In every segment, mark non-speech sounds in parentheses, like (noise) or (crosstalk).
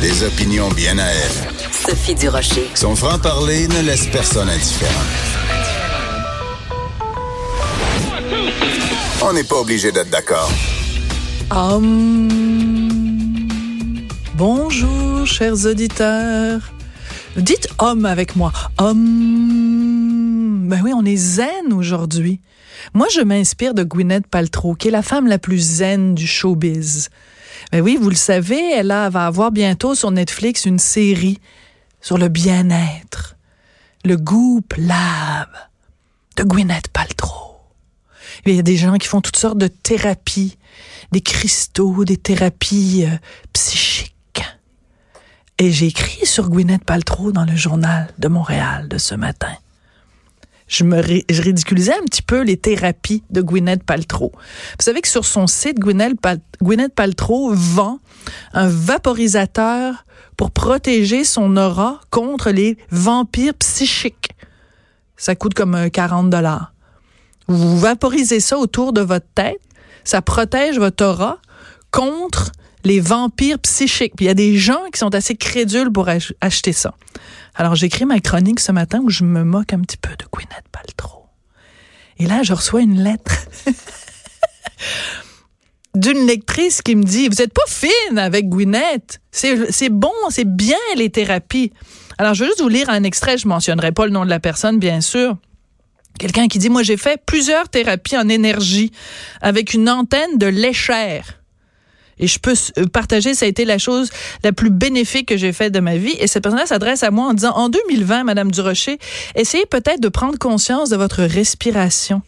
Des opinions bien à elle. Sophie Durocher. Son franc-parler ne laisse personne indifférent. On n'est pas obligé d'être d'accord. Hum. Bonjour, chers auditeurs. Dites homme avec moi. Hum. Ben oui, on est zen aujourd'hui. Moi, je m'inspire de Gwyneth Paltrow, qui est la femme la plus zen du showbiz. Ben oui, vous le savez, elle va avoir bientôt sur Netflix une série sur le bien-être, le Goop Lab de Gwyneth Paltrow. Il y a des gens qui font toutes sortes de thérapies, des cristaux, des thérapies euh, psychiques. Et j'ai écrit sur Gwyneth Paltrow dans le journal de Montréal de ce matin. Je me ridiculisais un petit peu les thérapies de Gwyneth Paltrow. Vous savez que sur son site, Gwyneth, Gwyneth Paltrow vend un vaporisateur pour protéger son aura contre les vampires psychiques. Ça coûte comme 40 euh, dollars. Vous vaporisez ça autour de votre tête, ça protège votre aura contre les vampires psychiques. Puis il y a des gens qui sont assez crédules pour acheter ça. Alors j'écris ma chronique ce matin où je me moque un petit peu de Gwyneth Paltrow. Et là, je reçois une lettre (laughs) d'une lectrice qui me dit Vous êtes pas fine avec Gwyneth. C'est bon, c'est bien les thérapies. Alors, je vais juste vous lire un extrait. Je mentionnerai pas le nom de la personne, bien sûr. Quelqu'un qui dit Moi, j'ai fait plusieurs thérapies en énergie avec une antenne de léchère. Et je peux euh, partager, ça a été la chose la plus bénéfique que j'ai faite de ma vie. Et cette personne-là s'adresse à moi en disant, en 2020, Madame Durocher, essayez peut-être de prendre conscience de votre respiration,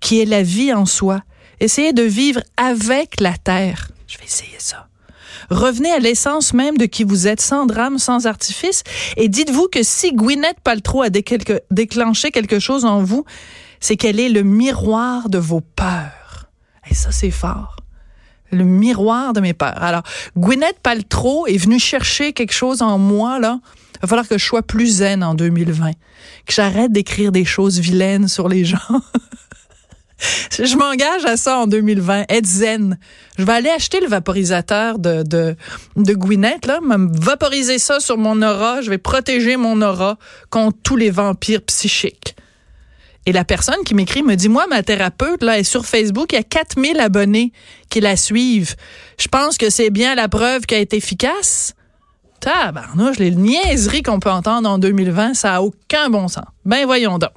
qui est la vie en soi. Essayez de vivre avec la terre. Je vais essayer ça. Revenez à l'essence même de qui vous êtes, sans drame, sans artifice, et dites-vous que si Gwyneth Paltrow a déclenché quelque chose en vous, c'est qu'elle est le miroir de vos peurs. Et ça, c'est fort. Le miroir de mes peurs. Alors, Gwyneth Paltrow est venue chercher quelque chose en moi, là. Il va falloir que je sois plus zen en 2020. Que j'arrête d'écrire des choses vilaines sur les gens. (laughs) Je m'engage à ça en 2020. Être zen. Je vais aller acheter le vaporisateur de, de, de Gwyneth, là, me vaporiser ça sur mon aura. Je vais protéger mon aura contre tous les vampires psychiques. Et la personne qui m'écrit me dit, moi, ma thérapeute, là, est sur Facebook, il y a 4000 abonnés qui la suivent. Je pense que c'est bien la preuve qu'elle est efficace. Tabarnouche, les niaiseries qu'on peut entendre en 2020, ça a aucun bon sens. Ben, voyons donc.